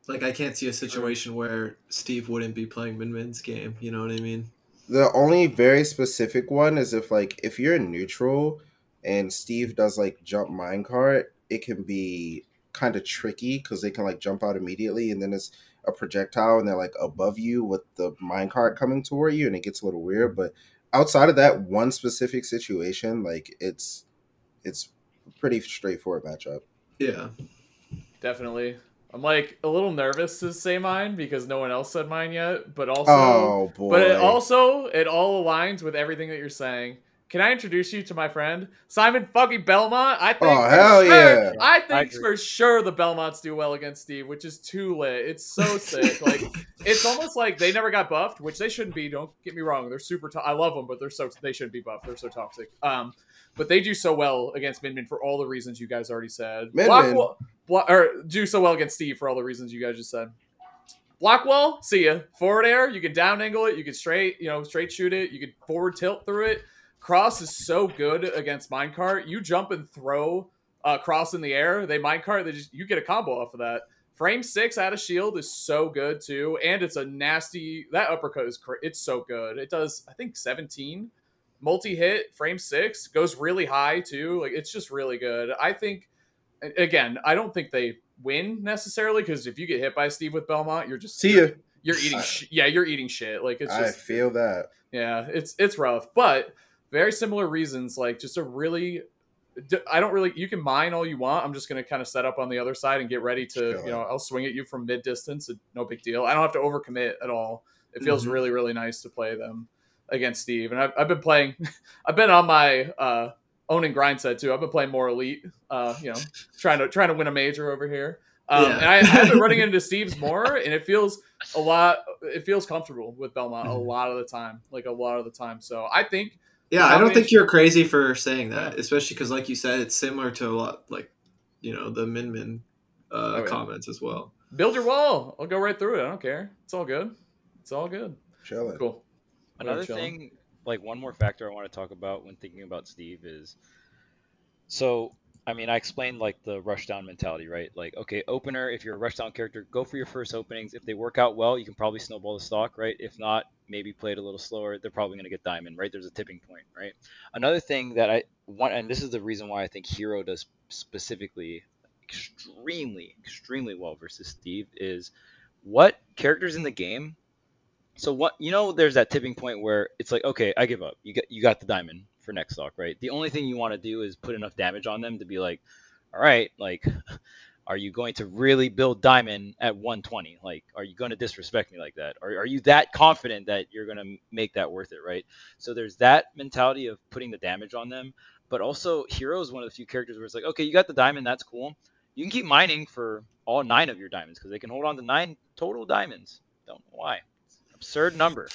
Like I can't see a situation where Steve wouldn't be playing Min Min's game. You know what I mean? the only very specific one is if like if you're neutral and Steve does like jump minecart, it can be kind of tricky because they can like jump out immediately and then it's a projectile and they're like above you with the minecart coming toward you and it gets a little weird. But outside of that one specific situation, like it's it's pretty straightforward matchup. Yeah. Definitely. I'm like a little nervous to say mine because no one else said mine yet, but also oh boy! but it also it all aligns with everything that you're saying. Can I introduce you to my friend Simon fucking Belmont? I think Oh, for hell sure, yeah. I I think agree. for sure the Belmonts do well against Steve, which is too lit. It's so sick. Like it's almost like they never got buffed, which they shouldn't be. Don't get me wrong; they're super. To- I love them, but they're so they shouldn't be buffed. They're so toxic. Um, but they do so well against Min Min for all the reasons you guys already said. Min Block Min. Wa- or do so well against Steve for all the reasons you guys just said. Blockwell, see ya. Forward air, you can down angle it, you can straight, you know, straight shoot it, you can forward tilt through it. Cross is so good against minecart. You jump and throw uh, cross in the air, they minecart, they just you get a combo off of that. Frame six out of shield is so good too, and it's a nasty. That uppercut is it's so good. It does I think seventeen multi hit. Frame six goes really high too. Like it's just really good. I think again, I don't think they win necessarily because if you get hit by Steve with Belmont, you're just See ya. You're eating, I- sh- yeah, you're eating shit. Like it's I feel that. yeah, it's it's rough, but very similar reasons. Like just a really, I don't really. You can mine all you want. I'm just gonna kind of set up on the other side and get ready to. Sure. You know, I'll swing at you from mid distance. No big deal. I don't have to overcommit at all. It feels Mhm. really really nice to play them against Steve. And I've, I've been playing. I've been on my uh, own and grind set too. I've been playing more elite. Uh, you know, trying to trying to win a major over here. Um, Yeah. And I, I've been running into Steve's more, and it feels a lot. It feels comfortable with Belmont a Mhm. lot of the time, like a lot of the time. So I think Yeah, I don't think you're crazy for saying that, Yeah. especially because, like you said, it's similar to a lot, like, you know, the Min Min uh, Oh, yeah. comments as well. build your wall. I'll go right through it. I don't care. It's all good. It's all good. Chilling. Cool. Another chilling. thing, like one more factor I want to talk about when thinking about Steve is, so I mean, I explained like the rushdown mentality, right? Like, okay, opener, if you're a rushdown character, go for your first openings. If they work out well, you can probably snowball the stock, right? If not, maybe play it a little slower. They're probably going to get diamond, right? There's a tipping point, right? Another thing that I want, and this is the reason why I think Hero does specifically extremely, extremely well versus Steve is what characters in the game so what you know there's that tipping point where it's like okay i give up you got you got the diamond for next stock right? The only thing you want to do is put enough damage on them to be like all right like are you going to really build diamond at 120 like are you going to disrespect me like that? Or are you that confident that you're going to make that worth it right? So there's that mentality of putting the damage on them. But also hero is one of the few characters where it's like okay you got the diamond that's cool. You can keep mining for all nine of your diamonds because they can hold on to nine total diamonds. Don't know why. Absurd number.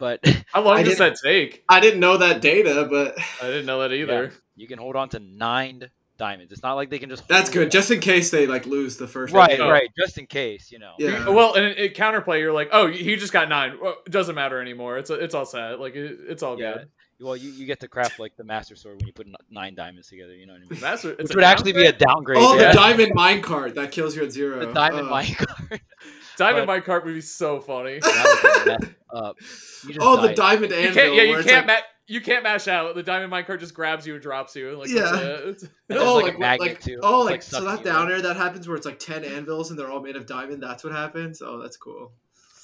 But How long I does that take? I didn't know that data, but I didn't know that either. you can hold on to nine diamonds. It's not like they can just. that's good, it. just in case they like lose the first. right, right, just in case, you know. Yeah. Well, and in counterplay, you're like, oh, he just got nine. Well, it doesn't matter anymore. It's it's all set. Like it, it's all Yeah. good. Well, you, you get to craft like the master sword when you put nine diamonds together. You know what I mean? Master, it's Which would actually be a downgrade? downgrade. Oh, yeah. the diamond mine card that kills you at zero. The diamond Uh, mine card. diamond mine cart would be so funny. That would up. You just Oh, the died. diamond You anvil. can't, yeah, you can't, like- ma- you can't mash out. The diamond mine cart just grabs you and drops you. Like, Yeah. it. It's- oh, like a like, magnet, like, too. Oh, like, like, so that you down air that happens where it's like ten anvils and they're all made of diamond. That's what happens. Oh, that's cool.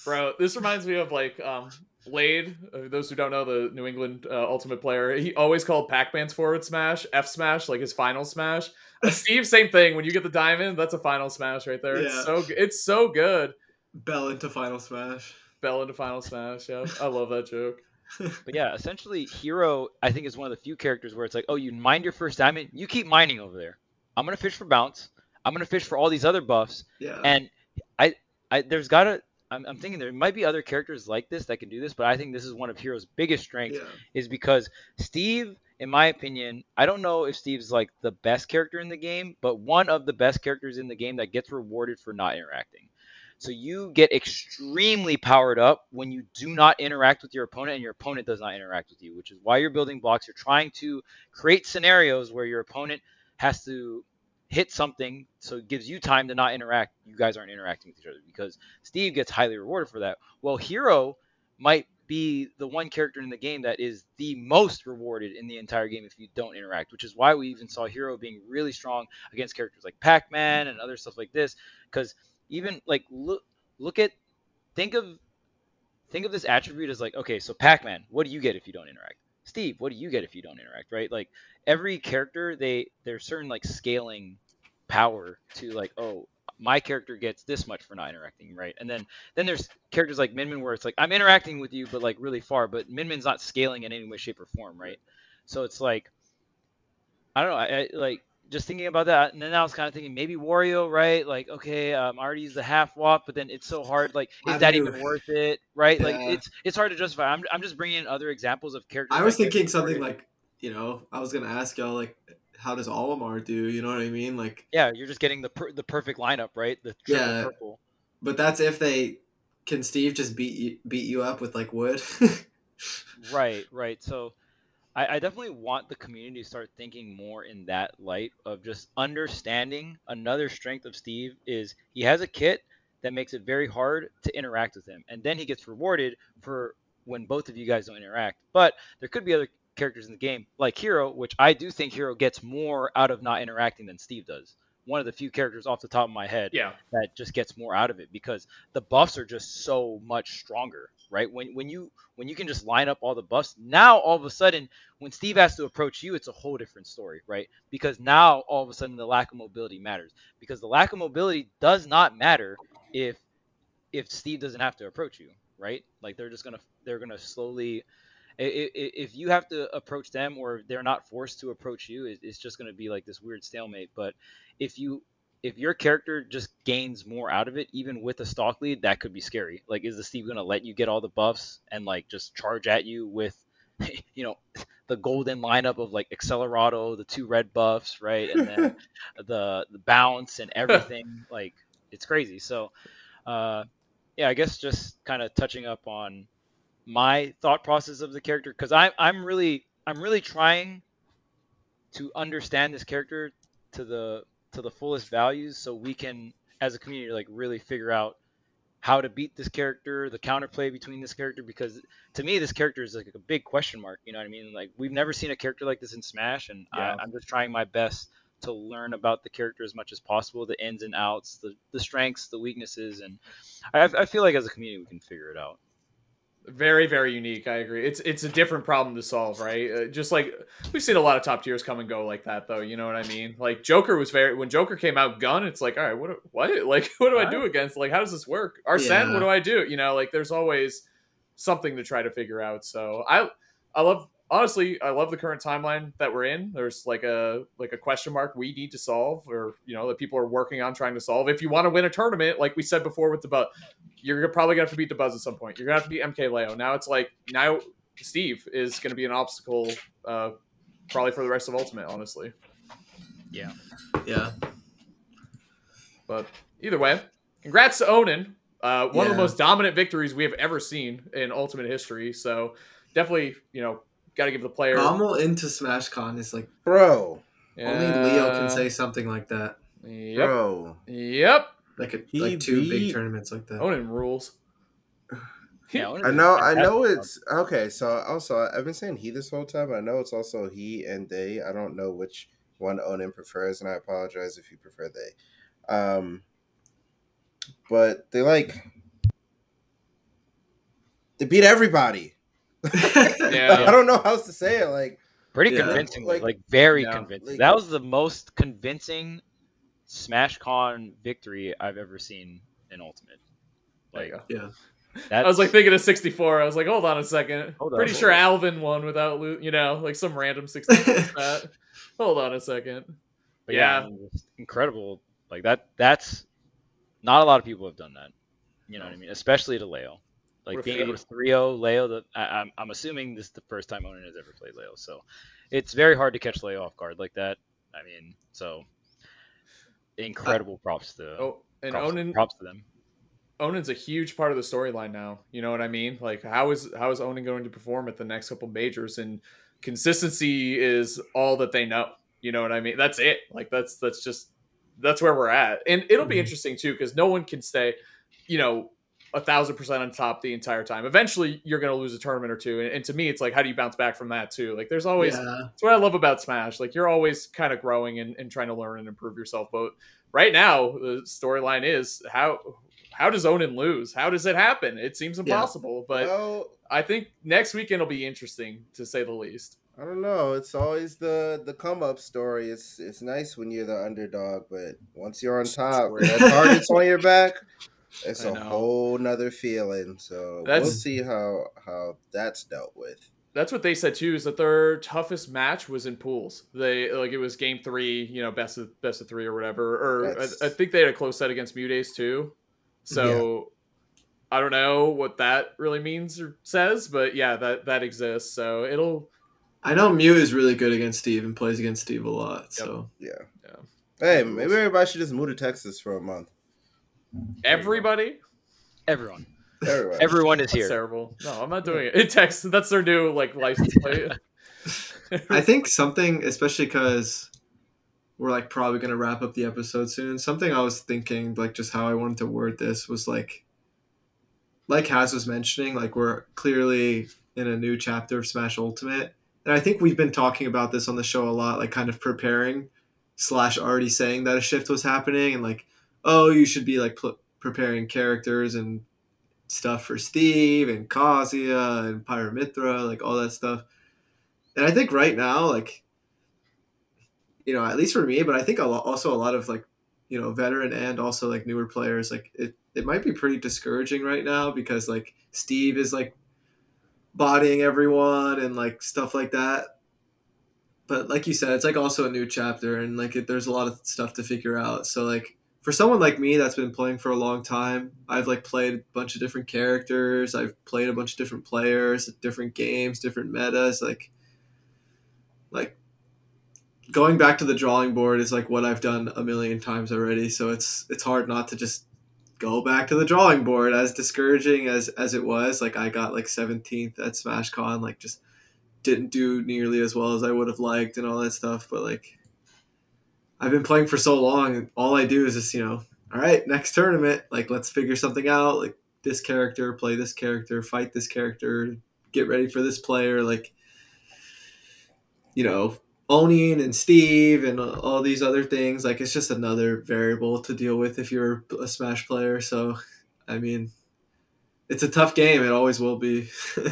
Bro, this reminds me of like um Lade. Uh, those who don't know, the New England uh, Ultimate player, he always called Pac-Man's forward smash F smash, like his final smash. Uh, Steve, same thing. When you get the diamond, that's a final smash right there. Yeah. It's so it's so good. Bell into final smash. Bell into final smash. Yeah, I love that joke. But yeah, essentially, Hero, I think, is one of the few characters where it's like, oh, you mined your first diamond, you keep mining over there. I'm gonna fish for bounce. I'm gonna fish for all these other buffs, Yeah. and I, I there's gotta. I'm, I'm thinking there might be other characters like this that can do this, but I think this is one of Hero's biggest strengths yeah. is because Steve in my opinion, I don't know if Steve's like the best character in the game, but one of the best characters in the game that gets rewarded for not interacting. So you get extremely powered up when you do not interact with your opponent and your opponent does not interact with you, which is why you're building blocks. You're trying to create scenarios where your opponent has to hit something so it gives you time to not interact. You guys aren't interacting with each other because Steve gets highly rewarded for that. Well, Hero might be the one character in the game that is the most rewarded in the entire game if you don't interact, which is why we even saw Hero being really strong against characters like Pac-Man and other stuff like this. Because even like look look at think of think of this attribute as like okay, so Pac-Man, what do you get if you don't interact? Steve, what do you get if you don't interact? Right? Like every character, they there's certain like scaling power to like oh my character gets this much for not interacting, right? And then then there's characters like Min Min where it's like I'm interacting with you, but like really far, but Min Min's not scaling in any way, shape, or form, right? So it's like I don't know, I, I like just thinking about that, and then I was kind of thinking maybe Wario, right? Like okay, um, I already used the half wop, but then it's so hard. Like is I that even worth it, right? Like it's it's hard to justify. I'm I'm just bringing in other examples of characters. I was get thinking something like, you know, I was gonna ask y'all like, how does Olimar do? You know what I mean? Like, yeah, you're just getting the per- the perfect lineup, right? The Yeah. purple. but that's if they can Steve just beat you, beat you up with like wood. Right, right. So I, I definitely want the community to start thinking more in that light of just understanding another strength of Steve is he has a kit that makes it very hard to interact with him. And then he gets rewarded for when both of you guys don't interact. But there could be other characters in the game, like Hero, which I do think Hero gets more out of not interacting than Steve does. One of the few characters off the top of my head Yeah. that just gets more out of it because the buffs are just so much stronger, right? When when you when you can just line up all the buffs, now all of a sudden when Steve has to approach you, it's a whole different story, right? Because now all of a sudden the lack of mobility matters. Because the lack of mobility does not matter if if Steve doesn't have to approach you, right? Like they're just gonna they're gonna slowly. If you have to approach them, or they're not forced to approach you, it's just going to be like this weird stalemate. But if you if your character just gains more out of it, even with a stock lead, that could be scary. Like, is the Steve gonna let you get all the buffs and like just charge at you with, you know, the golden lineup of like Accelerado, the two red buffs, right, and then the the bounce and everything. like, it's crazy. So, uh, yeah, I guess just kind of touching up on my thought process of the character because I'm I'm really I'm really trying to understand this character to the to the fullest values so we can as a community like really figure out how to beat this character the counterplay between this character because to me this character is like a big question mark you know what i mean like we've never seen a character like this in smash and Yeah. I, i'm just trying my best to learn about the character as much as possible the ins and outs the, the strengths the weaknesses and I, I feel like as a community we can figure it out Very, very unique. I agree. It's it's a different problem to solve, right? Uh, just like we've seen a lot of top tiers come and go like that, though. You know what I mean? Like Joker was very when Joker came out, gun. It's like, all right, what, what, like, what do I do against? Like, how does this work? Arsene, Yeah. what do I do? You know, like, there's always something to try to figure out. So I, I love honestly, I love the current timeline that we're in. There's like a like a question mark we need to solve, or you know, that people are working on trying to solve. If you want to win a tournament, like we said before with the but you're probably gonna have to beat Dabuz at some point. You're gonna have to beat MK Leo. Now it's like now Steve is gonna be an obstacle, uh, probably for the rest of Ultimate, honestly. yeah yeah. But either way, congrats to Onin. Uh, one of the most dominant victories we have ever seen in Ultimate history. So definitely, you know, got to give the player. Rommel into SmashCon is like bro, only Leo can say something like that. Yep. bro. Yep. Like a, He like two big tournaments like that. Onin rules. yeah I know, I know it's okay. So also, I've been saying he this whole time. I know it's also he and they. I don't know which one Onin prefers, and I apologize if you prefer they. Um, but they like they beat everybody. Yeah. I don't know how else to say it. Like Pretty Yeah. convincingly, Like- like, very Yeah. convincing. Like- that was the most convincing SmashCon victory I've ever seen in Ultimate. Like yeah. that. I was like thinking of 64. I was like, hold on a second. Hold on, Pretty hold sure on. Alvin won without, lo- you know, like some random 64 stat. Hold on a second. but yeah, yeah. I mean, it's incredible. Like that. That's not a lot of people have done that. You know what I mean? Especially to Leo. Like being able to 3-0 Leo. The, I, I'm I'm assuming this is the first time Onin has ever played Leo, so it's very hard to catch Leo off guard like that. I mean, so incredible props to Oh, and props, Onin props to them. Onin's a huge part of the storyline now. You know what I mean? Like how is how is Onin going to perform at the next couple majors? And consistency is all that they know. You know what I mean? That's it. Like that's that's just that's where we're at. And it'll be Mhm. interesting too because no one can stay, you know, a thousand percent on top the entire time. Eventually, you're going to lose a tournament or two. And, and to me, it's like how do you bounce back from that too? Like there's always yeah. that's what I love about Smash. Like you're always kind of growing and, and trying to learn and improve yourself. But right now, the storyline is how how does Onin lose? How does it happen? It seems impossible. But well, I think next weekend will be interesting to say the least. I don't know. It's always the the come up story. It's it's nice when you're the underdog, but once you're on top, True. that target's on your back. It's I a know. whole nother feeling. So we'll see how how that's dealt with. That's what they said too. Is that their toughest match was in pools? They like it was game three, you know, best of best of three or whatever. Or I, I think they had a close set against MuteAce too. So I don't know what that really means or says, but yeah, that that exists. So it'll I know Mew is really good against Steve and plays against Steve a lot. So Yeah. Yeah. Hey, maybe everybody should just move to Texas for a month. Everybody. Everyone, Everybody. everyone is That's here. terrible. No, I'm not doing it. In Texas, that's their new like license plate. I think something, especially because we're like probably gonna wrap up the episode soon. Something I was thinking, like just how I wanted to word this was like, like Haz was mentioning, like we're clearly in a new chapter of Smash Ultimate, and I think we've been talking about this on the show a lot, like kind of preparing slash already saying that a shift was happening, and like, oh, you should be like pl- preparing characters and stuff for Steve and Kazuya and Pyra/Mythra, like all that stuff. And I think right now, like, you know, at least for me, but I think also a lot of like, you know, veteran and also like newer players, like it, it might be pretty discouraging right now because like Steve is like bodying everyone and like stuff like that. But like you said, it's like also a new chapter and like it, there's a lot of stuff to figure out. So like for someone like me that's been playing for a long time, I've like played a bunch of different characters. I've played a bunch of different players, different games, different metas. Like, like going back to the drawing board is like what I've done a million times already. So it's it's hard not to just go back to the drawing board. As discouraging as as it was, like I got like 17th at SmashCon, like just didn't do nearly as well as I would have liked and all that stuff. But like I've been playing for so long, and all I do is just you know, all right, next tournament, like let's figure something out. Like this character, play this character, fight this character, get ready for this player. Like you know, Onin and Steve and all these other things. Like it's just another variable to deal with if you're a Smash player. So, I mean, it's a tough game. It always will be.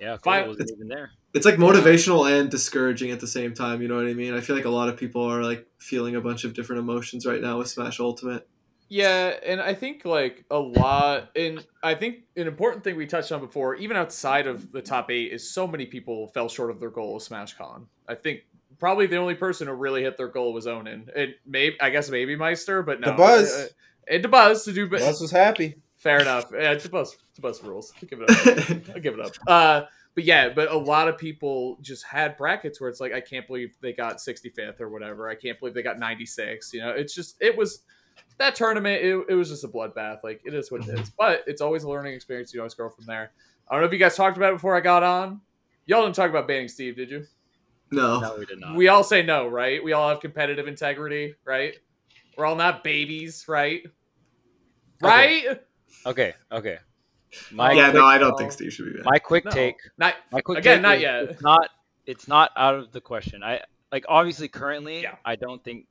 Yeah, Fine. Cole wasn't even there. it's like motivational and discouraging at the same time. You know what I mean? I feel like a lot of people are like feeling a bunch of different emotions right now with Smash Ultimate. Yeah, and I think like a lot, and I think an important thing we touched on before, even outside of the top eight, is so many people fell short of their goal of Smash Con. I think probably the only person who really hit their goal was Onin. And maybe I guess maybe Meister, but no, Dabuz. Uh, and Dabuz to do, Buzz was happy. Fair enough. Yeah, Dabuz, the Buzz rules. I'll give it up. I'll give it up. Uh, but yeah, but a lot of people just had brackets where it's like, I can't believe they got 65th or whatever. I can't believe they got 96. You know, it's just, it was that tournament. It, it was just a bloodbath. Like, it is what it is. But it's always a learning experience. You always grow from there. I don't know if you guys talked about it before I got on. Y'all didn't talk about banning Steve, did you? no. No, we did not. We all say no, right? We all have competitive integrity, right? We're all not babies, right? Right? Okay, okay. My yeah, no, I don't think Steve should be back. my quick No. take. Not My quick Again, take not is yet. It's not. It's not out of the question. I like obviously currently. Yeah. I don't think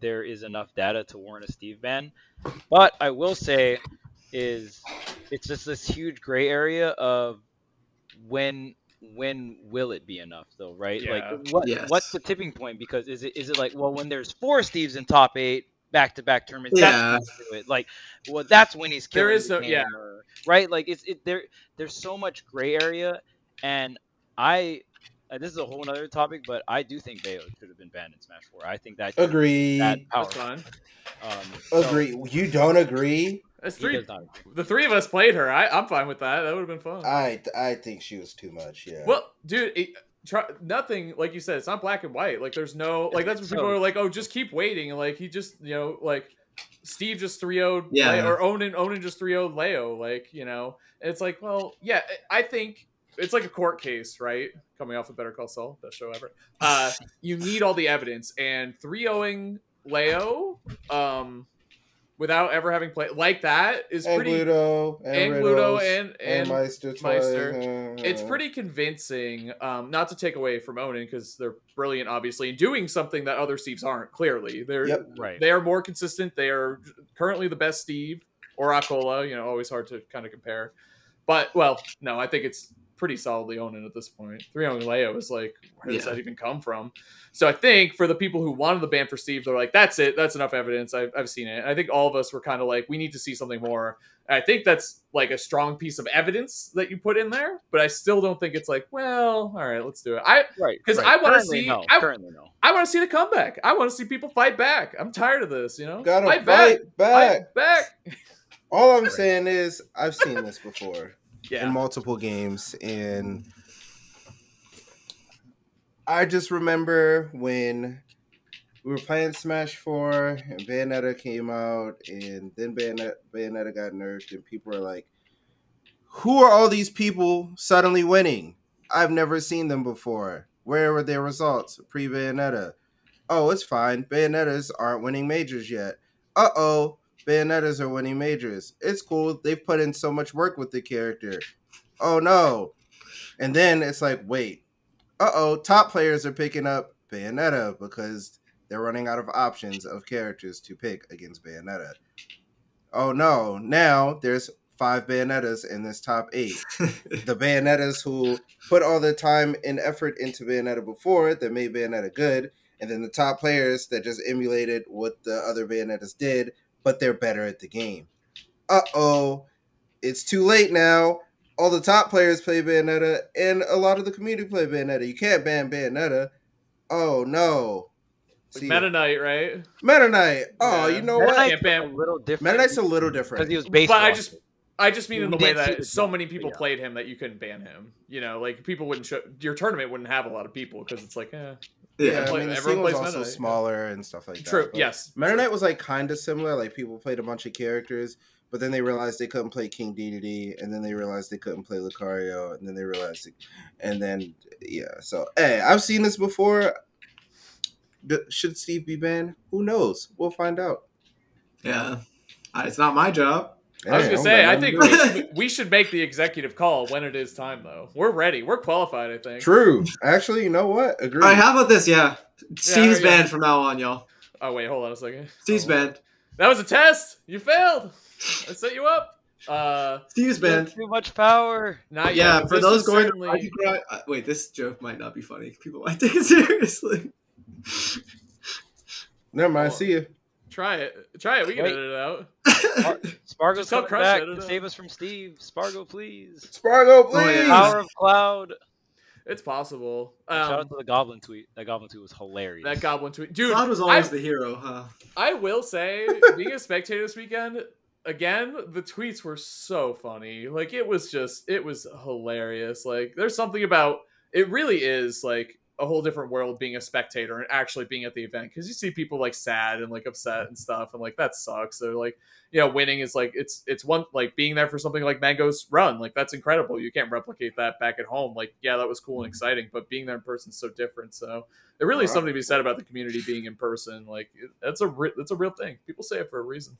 there is enough data to warrant a Steve ban, but I will say is it's just this huge gray area of when when will it be enough though, right? Yeah. Like what Yes. what's the tipping point? Because is it is it like well when there's four Steves in top eight back to back tournaments, Yeah. that's when do it. Like well that's when he's There killing is the no- game, yeah. or- right? Like it's it there there's so much gray area and I uh, this is a whole other topic, but I do think Bayo should have been banned in Smash Four. I think that Agree. that power. That's fine. Um, so- Agree. You don't agree? That's three. does. The three of us played her. I, I'm fine with that. That would have been fun. I I think she was too much. Yeah. Well, dude, it, try, nothing like you said. It's not black and white. Like there's no like that's what people So- are like, oh, just keep waiting. And like he just you know like Steve just 3 0 Yeah. or Onin Onin just 3 0 Leo. Like you know, and it's like, well, yeah, I think it's like a court case, right? Coming off of Better Call Saul, best show ever. Uh, you need all the evidence, and 3 0ing Leo, um, without ever having played like that is and pretty. Gluto and, and Riddles, Gluto and and and Meister. toys, Meister. uh, it's pretty convincing. Um, not to take away from Onin because they're brilliant, obviously, and doing something that other Steves aren't. Clearly, they're Yep. Right. they are more consistent. They are currently the best Steve or Acola. You know, always hard to kind of compare. But well, no, I think it's pretty solidly Onin at this point. Three on Leo is like, where does Yeah. that even come from? So I think for the people who wanted the ban for Steve, they're like, that's it. That's enough evidence. I've, I've seen it. And I think all of us were kind of like, we need to see something more. And I think that's like a strong piece of evidence that you put in there, but I still don't think it's like, well, all right, let's do it. I Right. 'Cause right. I wanna see- No. I- currently, no. I want to see the comeback. I want to see people fight back. I'm tired of this, you know? Gotta fight fight back. Fight back. All I'm saying is I've seen this before Yeah. in multiple games, and I just remember when we were playing Smash Four and Bayonetta came out, and then Bayonetta, Bayonetta got nerfed, and people were like, "Who are all these people suddenly winning? I've never seen them before. Where were their results pre Bayonetta? Oh, it's fine. Bayonettas aren't winning majors yet. Uh oh." Bayonettas are winning majors. It's cool. They've put in so much work with the character. Oh no. And then it's like, wait. Uh oh, top players are picking up Bayonetta because they're running out of options of characters to pick against Bayonetta. Oh no, now there's five Bayonettas in this top eight. The Bayonettas who put all the time and effort into Bayonetta before that made Bayonetta good, and then the top players that just emulated what the other Bayonettas did but they're better at the game. Uh oh, it's too late now. All the top players play Bayonetta, and a lot of the community play Bayonetta. You can't ban Bayonetta. Oh no. See, Meta Knight, right? Meta Knight. Oh, Yeah. you know Meta what? Knight- Knight's ban- a little different. Meta Knight's a little because different. he was based. But I just- I just mean in the way that so many people yeah. played him that you couldn't ban him. You know, like people wouldn't show your tournament wouldn't have a lot of people because it's like, eh. Yeah, yeah. I mean, the everyone scene was plays also Meta Knight, smaller and stuff like that. True. Yes. Meta Knight was like kind of similar. Like people played a bunch of characters, but then they realized they couldn't play King Dedede, and then they realized they couldn't play Lucario, and then they realized, it, and then yeah. So hey, I've seen this before. Should Steve be banned? Who knows? We'll find out. yeah. It's not my job. I was gonna I'm say, not- I think we should, we should make the executive call when it is time, though. We're ready. We're qualified. I think. True. Actually, you know what? Agree. All right, how about this? Yeah. Steve's yeah. banned from now on, y'all. Oh wait, hold on a second. Steve's Oh. banned. That was a test. You failed. I set you up. Uh, Steve's banned. Too much power. not yeah, yet. but for those going certainly- to Rising uh, wait, this joke might not be funny. People might take it seriously. Never mind. See you. Try it. Try it. We can Wait. edit it out. Spargo's Just tell coming Crush back it, I to don't know. save us from Steve. Spargo, please. Spargo, Oh, yeah. please. Power of Cloud. It's possible. Shout Um, out to the Goblin tweet. That Goblin tweet was hilarious. that goblin tweet, dude. Cloud was I, always the hero, huh? I will say, being a spectator this weekend, again, the tweets were so funny. Like it was just, it was hilarious. Like there's something about it. Really is like a whole different world being a spectator and actually being at the event because you see people like sad and like upset and stuff and like that sucks. They're like, you know, winning is like it's it's one like being there for something like Mango's run. Like that's incredible. You can't replicate that back at home. Like yeah, that was cool and mm-hmm. exciting, but being there in person is so different. So there really is something to be said about the community being in person. Like it- that's a re- that's a real thing. People say it for a reason.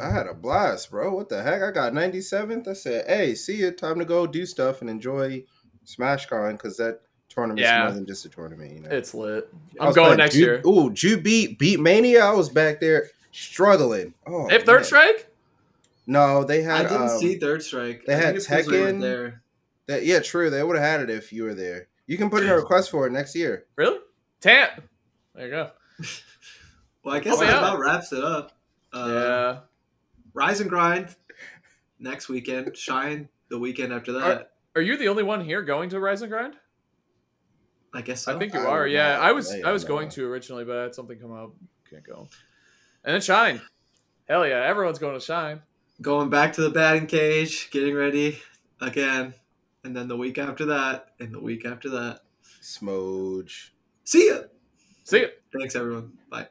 I had a blast, bro. What the heck? I got 97th. I said, hey, see you. Time to go do stuff and enjoy Smash SmashCon because that tournament's Yeah. more than just a tournament, you know. It's lit. I I'm going playing next Ju- year. Ooh, Ju beat beat Mania. I was back there struggling. Oh, Hey, Third man. Strike. No, they had. I didn't um, see Third Strike. they I had think it's 'cause Tekken. there. That, yeah, true. They would have had it if you were there. You can put in a request for it next year. Really? Tant. There you go. Well, I guess Oh, that yeah. about wraps it up. Uh, yeah. Rise and Grind next weekend. Shine the weekend after that. Are you the only one here going to Rise and Grind? I guess so. I think you are. Yeah, I was I was going to originally, but I had something come up. Can't go. And then Shine. Hell yeah, everyone's going to Shine. Going back to the batting cage, getting ready again, and then the week after that, and the week after that. Smoge. See ya. See ya. Thanks everyone. Bye.